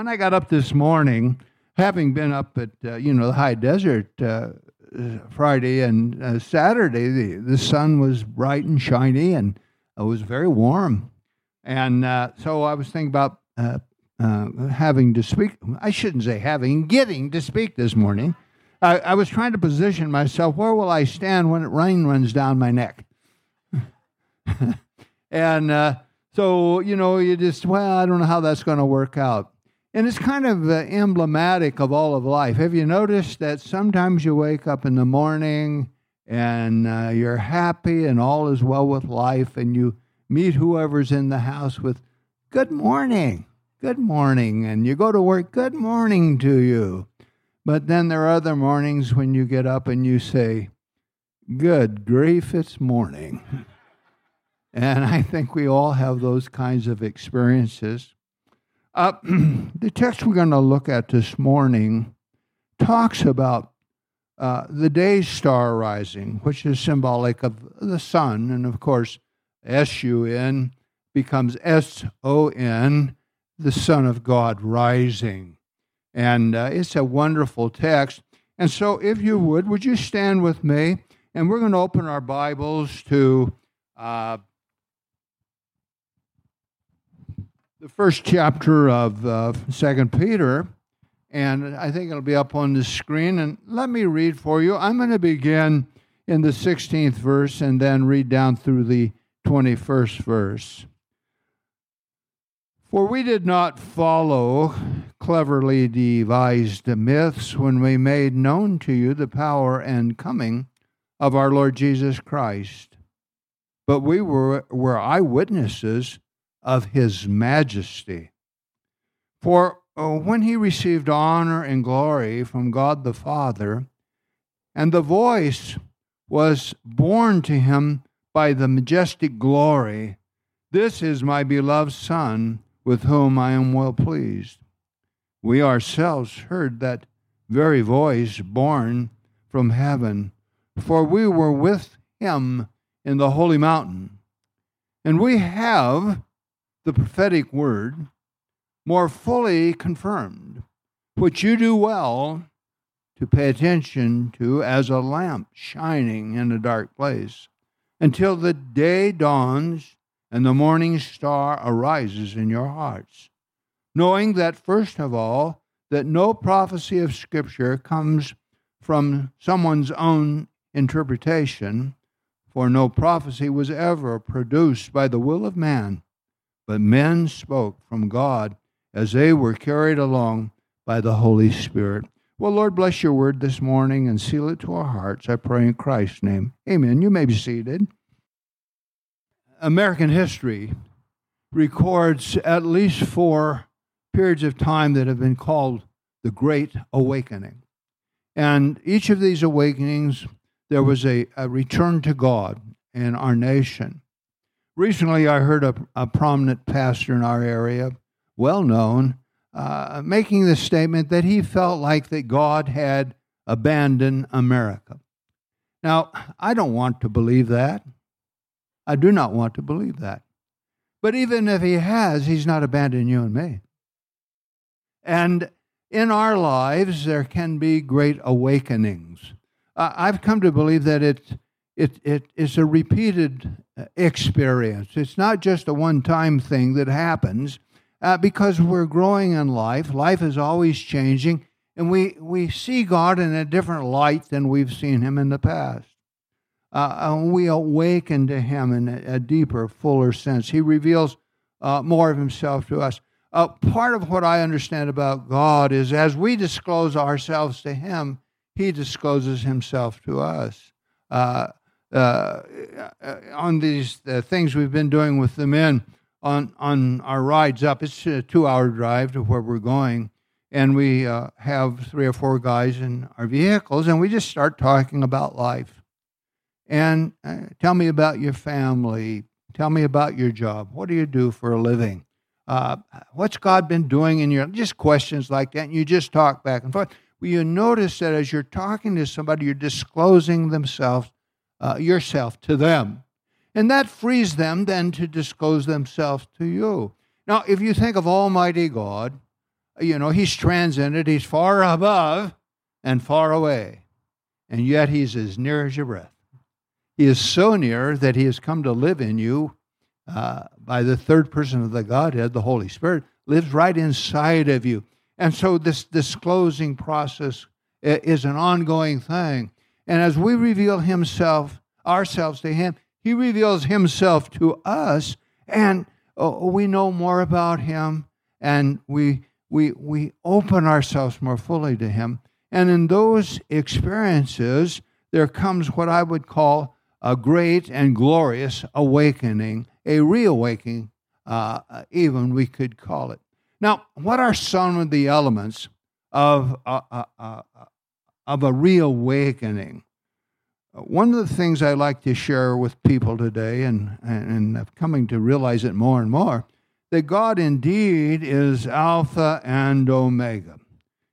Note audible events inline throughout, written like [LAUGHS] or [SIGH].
when I got up this morning, having been up at uh, you know the high desert uh, Friday and uh, Saturday, the, the sun was bright and shiny and it was very warm. And uh, so I was thinking about uh, uh, having to speak. I shouldn't say having, getting to speak this morning. I, I was trying to position myself where will I stand when it rain runs down my neck? [LAUGHS] and so, you know, you just, well, I don't know how that's going to work out. And it's kind of uh, emblematic of all of life. Have you noticed that sometimes you wake up in the morning and uh, you're happy and all is well with life, and you meet whoever's in the house with, Good morning, good morning, and you go to work, Good morning to you. But then there are other mornings when you get up and you say, Good grief, it's morning. [LAUGHS] and I think we all have those kinds of experiences. Uh, [CLEARS THROAT] the text we're going to look at this morning talks about uh, the day's star rising, which is symbolic of the sun. And of course, S U N becomes S O N, the Son of God rising. And uh, it's a wonderful text. And so, if you would, would you stand with me? And we're going to open our Bibles to uh, the first chapter of uh, Second Peter, and I think it'll be up on the screen. And let me read for you. I'm going to begin in the 16th verse and then read down through the 21st verse. For we did not follow cleverly devised myths when we made known to you the power and coming of our Lord Jesus Christ, but we were, were eyewitnesses of his majesty. For uh, when he received honor and glory from God the Father, and the voice was borne to him by the majestic glory, This is my beloved Son, with whom I am well pleased. We ourselves heard that very voice borne from heaven, for we were with him in the holy mountain. And we have the prophetic word more fully confirmed, which you do well to pay attention to as a lamp shining in a dark place, until the day dawns and the morning star arises in your hearts, knowing that, first of all, that no prophecy of Scripture comes from someone's own interpretation, for no prophecy was ever produced by the will of man but men spoke from God as they were carried along by the Holy Spirit. Well, Lord, bless your word this morning and seal it to our hearts. I pray in Christ's name. Amen. You may be seated. American history records at least four periods of time that have been called the Great Awakening. And each of these awakenings, there was a, a return to God in our nation. Recently, I heard a, a prominent pastor in our area, well known, uh, making the statement that he felt like that God had abandoned America. Now, I don't want to believe that. I do not want to believe that. But even if he has, he's not abandoned you and me. And in our lives, there can be great awakenings. Uh, I've come to believe that it's it, it is a repeated experience. It's not just a one time thing that happens uh, because we're growing in life. Life is always changing, and we, we see God in a different light than we've seen Him in the past. Uh, we awaken to Him in a, a, deeper, fuller sense. He reveals uh, more of Himself to us. Uh, part of what I understand about God is as we disclose ourselves to Him, He discloses Himself to us. Uh, uh, on these uh, things we've been doing with the men on on our rides up. It's a two-hour drive to where we're going, and we uh, have three or four guys in our vehicles, and we just start talking about life. And uh, tell me about your family. Tell me about your job. What do you do for a living? Uh, what's God been doing in your just questions like that? And you just talk back and forth. Well, you notice that as you're talking to somebody, you're disclosing themselves uh, yourself to them. And that frees them then to disclose themselves to you. Now, if you think of Almighty God, you know, he's transcended, he's far above and far away. And yet he's as near as your breath. He is so near that he has come to live in you uh, by the third person of the Godhead, the Holy Spirit, lives right inside of you. And so this disclosing process is an ongoing thing. And as we reveal himself, ourselves to him, he reveals himself to us, and uh, we know more about him, and we, we, we open ourselves more fully to him. And in those experiences, there comes what I would call a great and glorious awakening, a reawakening, uh, even we could call it. Now, what are some of the elements of, uh, uh, uh of a reawakening? One of the things I like to share with people today, and, and I'm coming to realize it more and more, that God indeed is Alpha and Omega.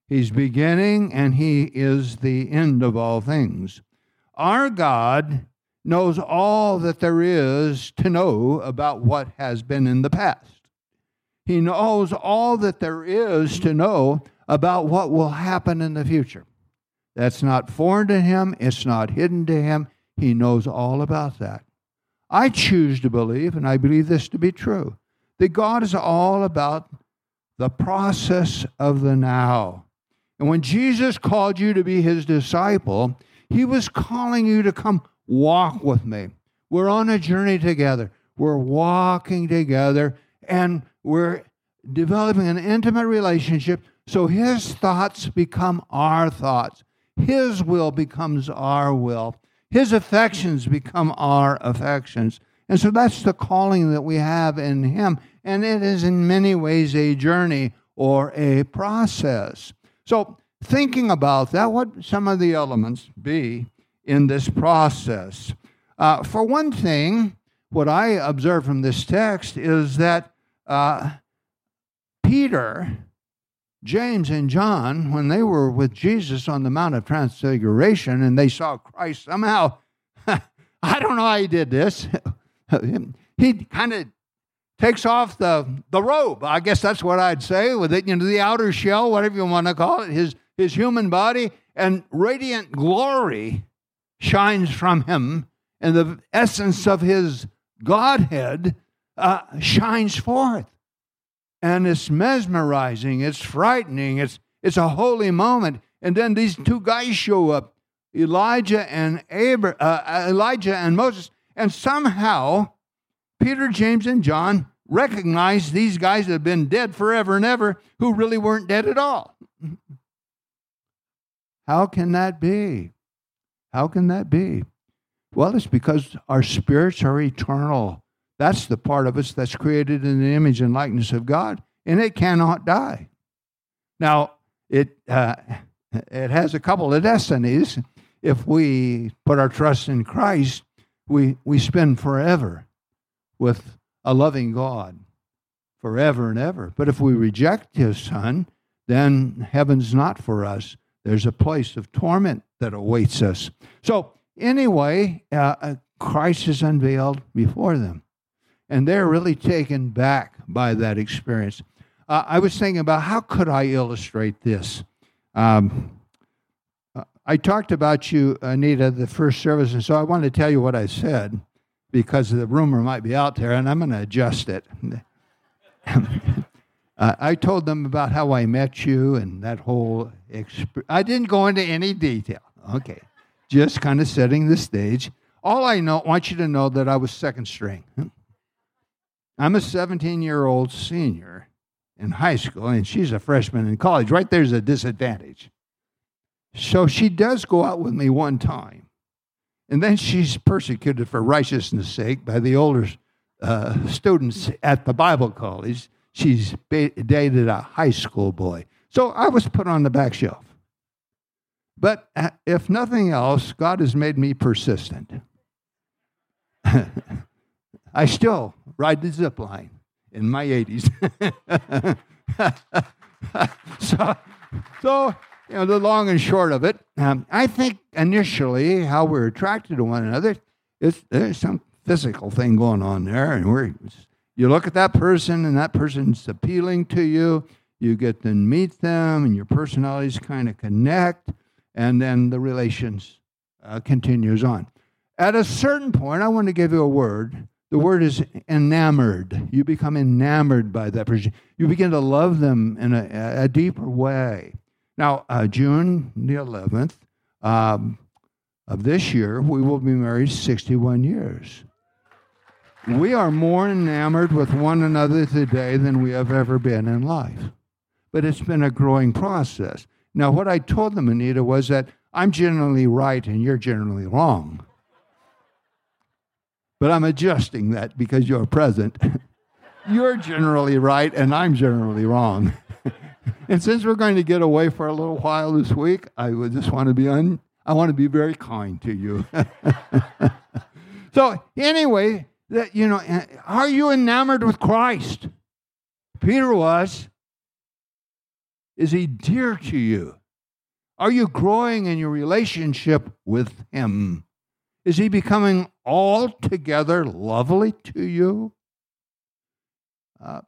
He's beginning and He is the end of all things. Our God knows all that there is to know about what has been in the past. He knows all that there is to know about what will happen in the future. That's not foreign to him, it's not hidden to him. He knows all about that. I choose to believe, and I believe this to be true, that God is all about the process of the now. And when Jesus called you to be his disciple, he was calling you to come walk with me. We're on a journey together. We're walking together and we're developing an intimate relationship so his thoughts become our thoughts. His will becomes our will. His affections become our affections. And so that's the calling that we have in him. And it is in many ways a journey or a process. So, thinking about that, what some of the elements be in this process? Uh, for one thing, what I observe from this text is that uh, Peter, James, and John, when they were with Jesus on the Mount of Transfiguration and they saw Christ, somehow, [LAUGHS] I don't know how he did this. [LAUGHS] he kind of takes off the, the robe. I guess that's what I'd say with it, you know, the outer shell, whatever you want to call it, his, his human body, and radiant glory shines from him, and the essence of his Godhead uh, shines forth. And it's mesmerizing, it's frightening, it's, it's a holy moment. And then these two guys show up Elijah and Abra- uh, Elijah and Moses, and somehow Peter, James, and John recognize these guys that have been dead forever and ever who really weren't dead at all. How can that be? How can that be? Well, it's because our spirits are eternal. That's the part of us that's created in the image and likeness of God, and it cannot die. Now, it, uh, it has a couple of destinies. If we put our trust in Christ, we, we spend forever with a loving God, forever and ever. But if we reject His Son, then heaven's not for us. There's a place of torment that awaits us. So, anyway, uh, uh, Christ is unveiled before them. And they're really taken back by that experience. Uh, I was thinking about how could I illustrate this? Um, I talked about you, Anita, the first service, and so I want to tell you what I said because the rumor might be out there, and I'm going to adjust it. [LAUGHS] Uh, I told them about how I met you and that whole. experience. I didn't go into any detail. Okay, just kind of setting the stage. All I know, want you to know that I was second string. I'm a 17 year old senior in high school, and she's a freshman in college. Right there's a disadvantage. So she does go out with me one time, and then she's persecuted for righteousness' sake by the older uh, students at the Bible college she's dated a high school boy. So I was put on the back shelf. But uh, if nothing else, God has made me persistent. [LAUGHS] I still ride the zip line in my 80s. [LAUGHS] so, so, you know, the long and short of it, um, I think initially how we're attracted to one another is there's some physical thing going on there, and we're you look at that person and that person's appealing to you. you get to meet them, and your personalities kind of connect, and then the relations uh, continues on. At a certain point, I want to give you a word. The word is enamored. You become enamored by that person. You begin to love them in a, a deeper way. Now, uh, June the 11th um, of this year, we will be married 61 years. We are more enamored with one another today than we have ever been in life. But it's been a growing process. Now, what I told them, Anita, was that I'm generally right and you're generally wrong. But I'm adjusting that because you're present. [LAUGHS] you're generally right and I'm generally wrong. [LAUGHS] and since we're going to get away for a little while this week, I would just want to be un- I want to be very kind to you. [LAUGHS] so anyway, that you know, eh, are you enamored with Christ? Peter was. Is he dear to you? Are you growing in your relationship with him? Is he becoming altogether lovely to you? Uh,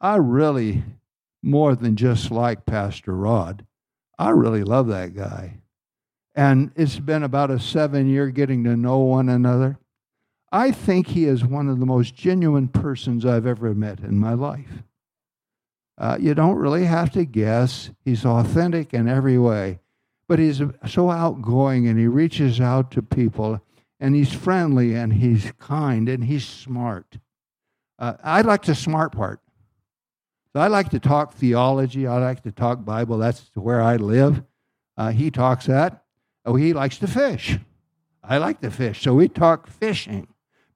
I really, more than just like Pastor Rod, I really love that guy. And it's been about a seven year getting to know one another. I think he is one of the most genuine persons I've ever met in my life. Uh, you don't really have to guess. He's authentic in every way, but he's so outgoing and he reaches out to people and he's friendly and he's kind and he's smart. Uh, I like the smart part. So I like to talk theology. I like to talk Bible. That's where I live. Uh, he talks that. Oh, he likes to fish. I like to fish. So we talk fishing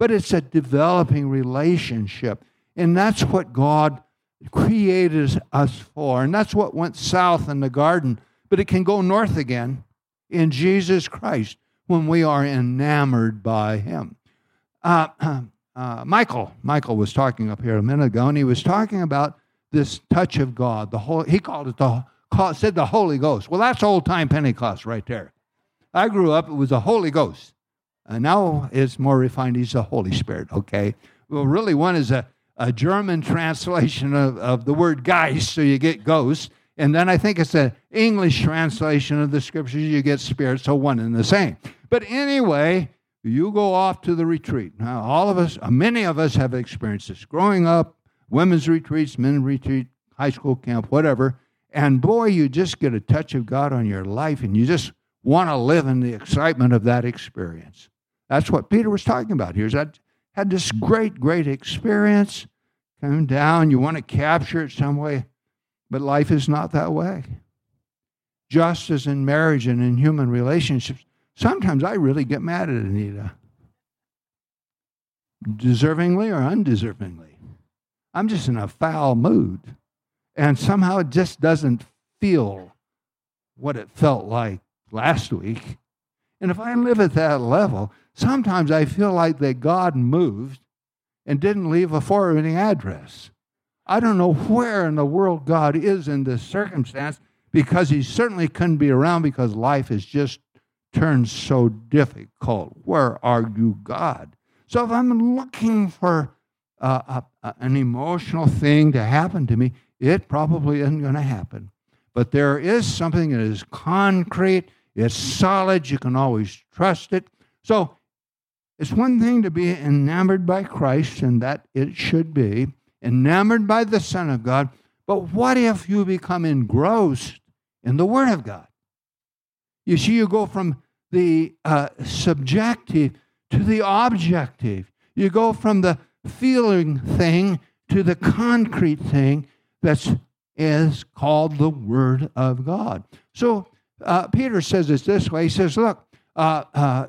but it's a developing relationship. And that's what God created us for. And that's what went south in the garden. But it can go north again in Jesus Christ when we are enamored by Him. Uh, [CLEARS THROAT] uh, Michael, Michael was talking up here a minute ago, and he was talking about this touch of God. The whole, he called it the called, said the Holy Ghost. Well, that's old time Pentecost right there. I grew up; it was the Holy Ghost. and now it's more refined. He's the Holy Spirit, okay? Well, really, one is a, a German [LAUGHS] translation of, of the word Geist, so you get ghost. And then I think it's an English translation of the scriptures, you get spirit, so one and the same. But anyway, you go off to the retreat. Now, all of us, many of us have experienced this. Growing up, women's retreats, men's retreat, high school camp, whatever. And boy, you just get a touch of God on your life and you just want to live in the excitement of that experience. That's what Peter was talking about here. Is that had this great, great experience, come down, you want to capture it some way, but life is not that way. Just as in marriage and in human relationships, sometimes I really get mad at Anita. Deservingly or undeservingly. I'm just in a foul mood. And somehow it just doesn't feel what it felt like last week. And if I live at that level, sometimes I feel like that God moved and didn't leave a forwarding address. I don't know where in the world God is in this circumstance because he certainly couldn't be around because life is just turned so difficult. Where are you, God? So if I'm looking for uh, a, an emotional thing to happen to me, it probably isn't going to happen. But there is something that is concrete, it's solid, you can always trust it. So it's one thing to be enamored by Christ, and that it should be, enamored by the Son of God, but what if you become engrossed in the Word of God? You see, you go from the uh, subjective to the objective. You go from the feeling thing to the concrete thing that is called the Word of God. So uh, Peter says it this way. He says, "Look, uh, uh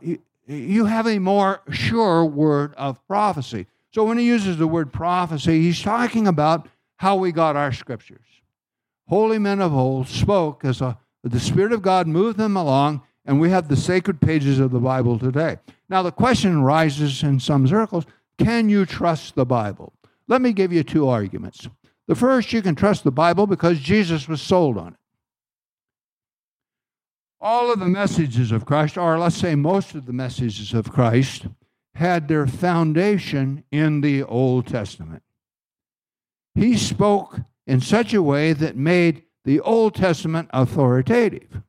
you have a more sure word of prophecy. So when he uses the word prophecy, he's talking about how we got our scriptures. Holy men of old spoke as a, the Spirit of God moved them along, and we have the sacred pages of the Bible today. Now, the question rises in some circles can you trust the Bible? Let me give you two arguments. The first, you can trust the Bible because Jesus was sold on it all of the messages of Christ, or let's say most of the messages of Christ, had their foundation in the Old Testament. He spoke in such a way that made the Old Testament authoritative.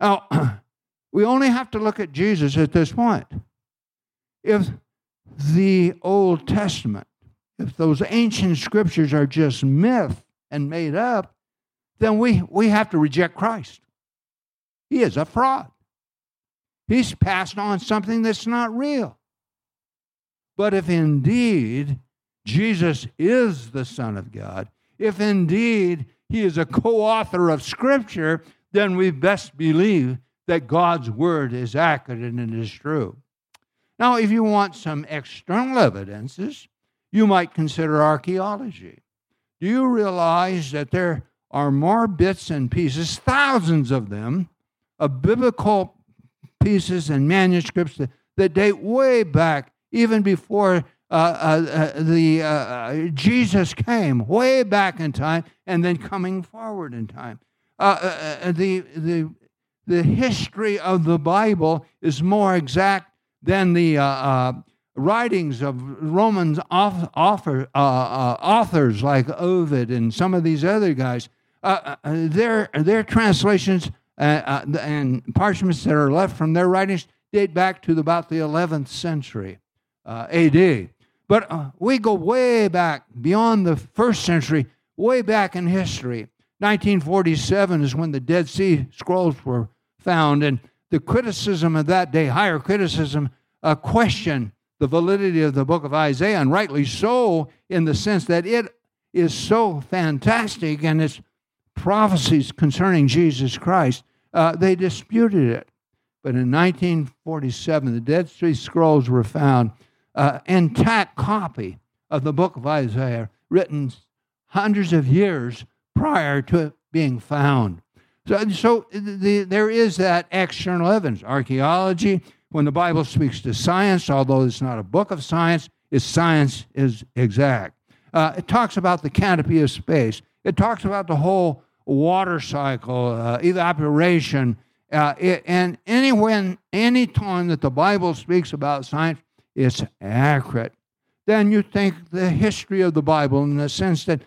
Now, [CLEARS THROAT] we only have to look at Jesus at this point. If the Old Testament, if those ancient scriptures are just myth and made up, then we, we have to reject Christ. He is a fraud. He's passed on something that's not real. But if indeed Jesus is the Son of God, if indeed he is a co author of Scripture, then we best believe that God's Word is accurate and is true. Now, if you want some external evidences, you might consider archaeology. Do you realize that there are more bits and pieces, thousands of them, of biblical pieces and manuscripts that, that date way back, even before uh, uh, uh the uh, uh, Jesus came, way back in time, and then coming forward in time. Uh, uh, uh, the the the history of the Bible is more exact than the writings of Romans author, authors like Ovid and some of these other guys. their their translations and parchments that are left from their writings date back to about the 11th century AD. But uh, we go way back beyond the first century, way back in history. 1947 is when the Dead Sea Scrolls were found, and the criticism of that day, higher criticism, uh, questioned the validity of the book of Isaiah, and rightly so, in the sense that it is so fantastic and its prophecies concerning Jesus Christ, uh, they disputed it. But in 1947, the Dead Sea Scrolls were found, uh, intact copy of the book of Isaiah, written hundreds of years prior to it being found. So, so the, there is that external evidence. Archaeology, when the Bible speaks to science, although it's not a book of science, its science is exact. Uh, it talks about the canopy of space. It talks about the whole water cycle, uh, evaporation, uh, it, and any time that the Bible speaks about science, it's accurate. Then you think the history of the Bible in the sense that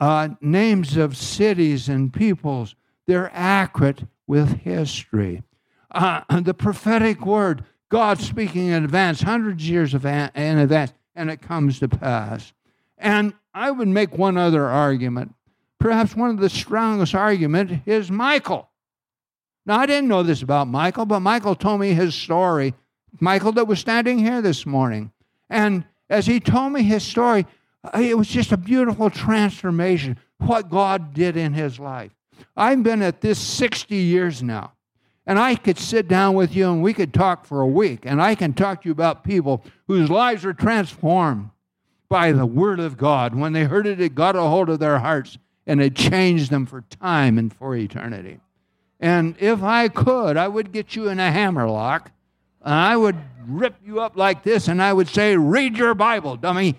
uh, names of cities and peoples they're accurate with history. Uh, [CLEARS THROAT] the prophetic word, God speaking in advance, hundreds of years of in advance, and it comes to pass. And I would make one other argument perhaps one of the strongest arguments is Michael. Now, I didn't know this about Michael, but Michael told me his story. Michael, that was standing here this morning. And as he told me his story, uh, it was just a beautiful transformation, what God did in his life. I've been at this 60 years now. And I could sit down with you and we could talk for a week. And I can talk to you about people whose lives were transformed by the Word of God. When they heard it, it got a hold of their hearts and it changed them for time and for eternity. And if I could, I would get you in a hammerlock and I would rip you up like this and I would say, Read your Bible, dummy.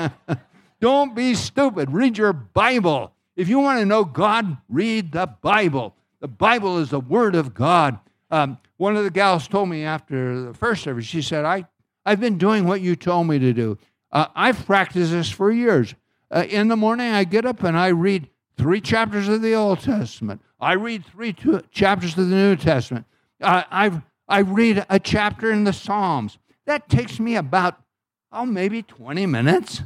[LAUGHS] Don't be stupid. Read your Bible. If you want to know God, read the Bible. The Bible is the Word of God. Um, one of the gals told me after the first service, she said, I, I've been doing what you told me to do. Uh, I've practiced this for years. Uh, in the morning, I get up and I read three chapters of the Old Testament. I read three chapters of the New Testament. Uh, I I read a chapter in the Psalms. That takes me about oh maybe 20 minutes.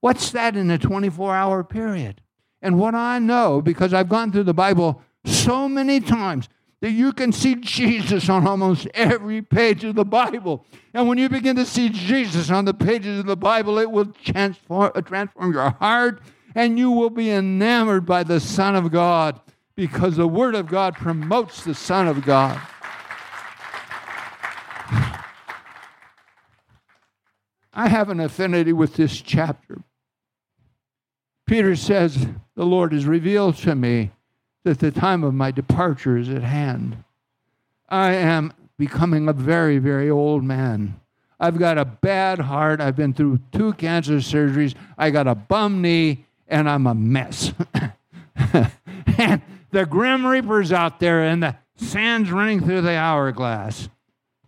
What's that in a 24-hour period? And what I know because I've gone through the Bible so many times that you can see Jesus on almost every page of the Bible. And when you begin to see Jesus on the pages of the Bible, it will transform, uh, transform your heart and you will be enamored by the Son of God because the Word of God promotes the Son of God. I have an affinity with this chapter. Peter says, The Lord has revealed to me that the time of my departure is at hand. I am becoming a very, very old man. I've got a bad heart. I've been through two cancer surgeries. I got a bum knee, and I'm a mess. [LAUGHS] and the Grim Reaper's out there, and the sand's running through the hourglass.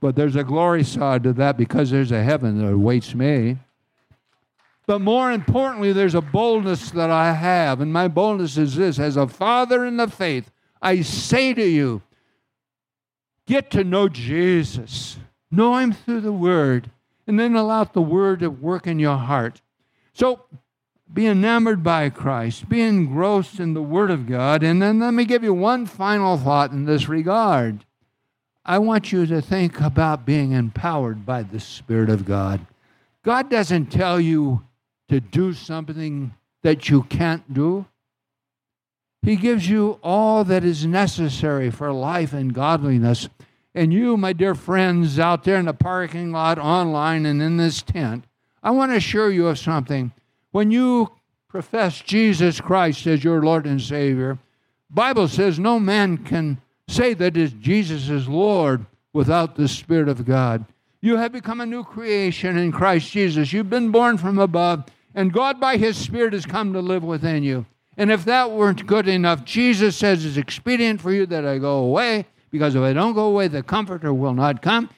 But there's a glory side to that because there's a heaven that awaits me. But more importantly, there's a boldness that I have. And my boldness is this as a father in the faith, I say to you, get to know Jesus, know him through the word, and then allow the word to work in your heart. So be enamored by Christ, be engrossed in the word of God. And then let me give you one final thought in this regard. I want you to think about being empowered by the Spirit of God. God doesn't tell you to do something that you can't do. He gives you all that is necessary for life and godliness. And you, my dear friends out there in the parking lot, online, and in this tent, I want to assure you of something. When you profess Jesus Christ as your Lord and Savior, Bible says no man can say that Jesus is Lord without the Spirit of God. You have become a new creation in Christ Jesus. You've been born from above, and God, by His Spirit, has come to live within you. And if that weren't good enough, Jesus says it's expedient for you that I go away, because if I don't go away, the Comforter will not come.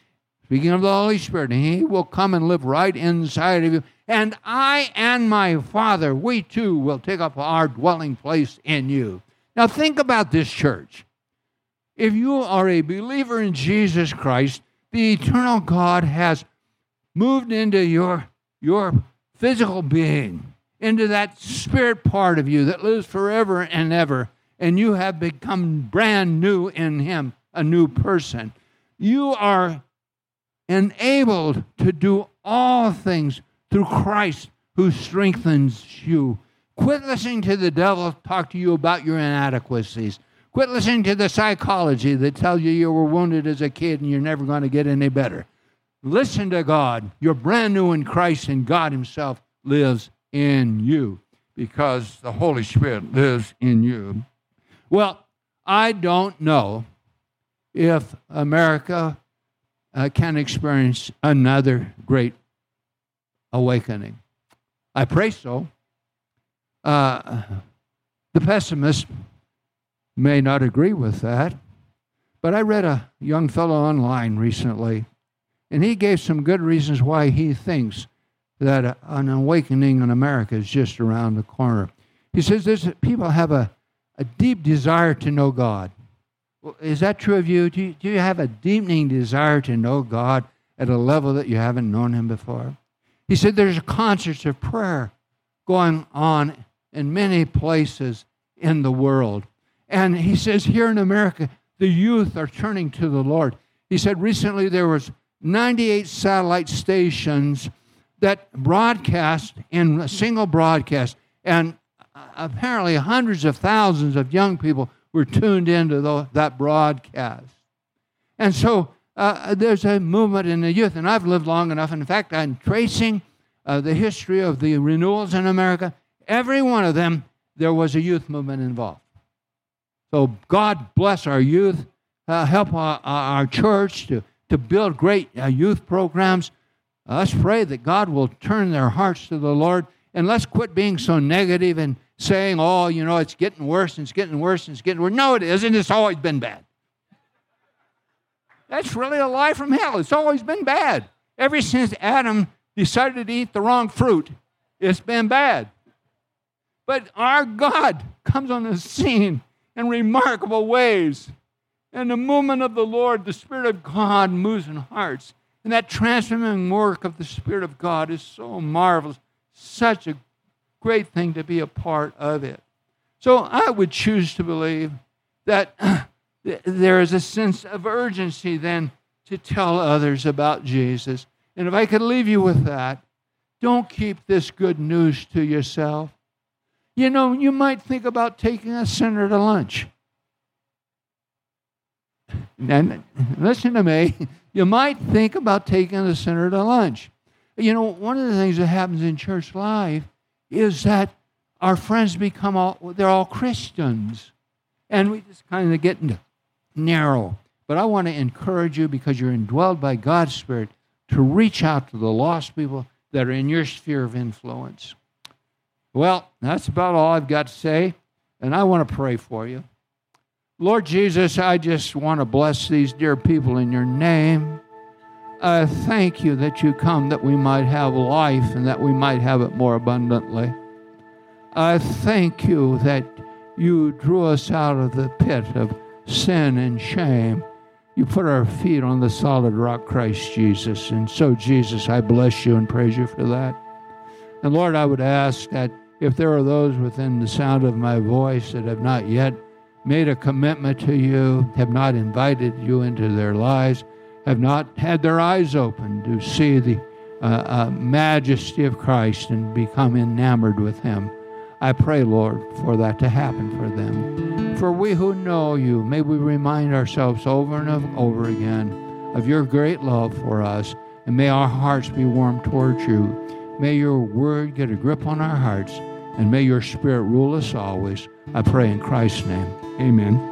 Speaking of the Holy Spirit, He will come and live right inside of you. And I and my Father, we too will take up our dwelling place in you. Now, think about this church. If you are a believer in Jesus Christ, the eternal God has moved into your, your physical being, into that spirit part of you that lives forever and ever, and you have become brand new in Him, a new person. You are enabled to do all things through Christ who strengthens you. Quit listening to the devil talk to you about your inadequacies. Quit listening to the psychology that tells you you were wounded as a kid and you're never going to get any better. Listen to God. You're brand new in Christ, and God Himself lives in you because the Holy Spirit lives in you. Well, I don't know if America uh, can experience another great awakening. I pray so. Uh, the pessimist may not agree with that, but I read a young fellow online recently, and he gave some good reasons why he thinks that an awakening in America is just around the corner. He says there's, people have a, a deep desire to know God. Well, is that true of you? Do, you? do you have a deepening desire to know God at a level that you haven't known Him before? He said there's a concerts of prayer going on in many places in the world. And he says here in America, the youth are turning to the Lord. He said recently there was 98 satellite stations that broadcast in a single broadcast, and apparently hundreds of thousands of young people were tuned into the, that broadcast. And so uh, there's a movement in the youth, and I've lived long enough. In fact, I'm tracing uh, the history of the renewals in America. Every one of them, there was a youth movement involved. So God bless our youth, uh, help our, our, church to, to build great uh, youth programs. Uh, let's pray that God will turn their hearts to the Lord, and let's quit being so negative and saying, "Oh, you know, it's getting worse and it's getting worse and it's getting worse." No, it isn't. It's always been bad. That's really a lie from hell. It's always been bad. Ever since Adam decided to eat the wrong fruit, it's been bad. But our God comes on the scene in remarkable ways. And the movement of the Lord, the Spirit of God moves in hearts. And that transforming work of the Spirit of God is so marvelous, such a great thing to be a part of it. So I would choose to believe that [CLEARS THROAT] there is a sense of urgency then to tell others about Jesus. And if I could leave you with that, don't keep this good news to yourself. You know, you might think about taking a sinner to lunch. And listen to me, you might think about taking a sinner to lunch. You know, one of the things that happens in church life is that our friends become all, they're all Christians. And we just kind of get narrow. But I want to encourage you because you're indwelled by God's Spirit to reach out to the lost people that are in your sphere of influence. Well, that's about all I've got to say, and I want to pray for you. Lord Jesus, I just want to bless these dear people in your name. I thank you that you come that we might have life and that we might have it more abundantly. I thank you that you drew us out of the pit of sin and shame. You put our feet on the solid rock, Christ Jesus. And so, Jesus, I bless you and praise you for that. And Lord, I would ask that if there are those within the sound of my voice that have not yet made a commitment to you, have not invited you into their lives, have not had their eyes open to see the uh, uh, majesty of Christ and become enamored with Him. I pray, Lord, for that to happen for them. For we who know you, may we remind ourselves over and over again of your great love for us, and may our hearts be warm towards you. May your word get a grip on our hearts, and may your spirit rule us always. I pray in Christ's name. Amen.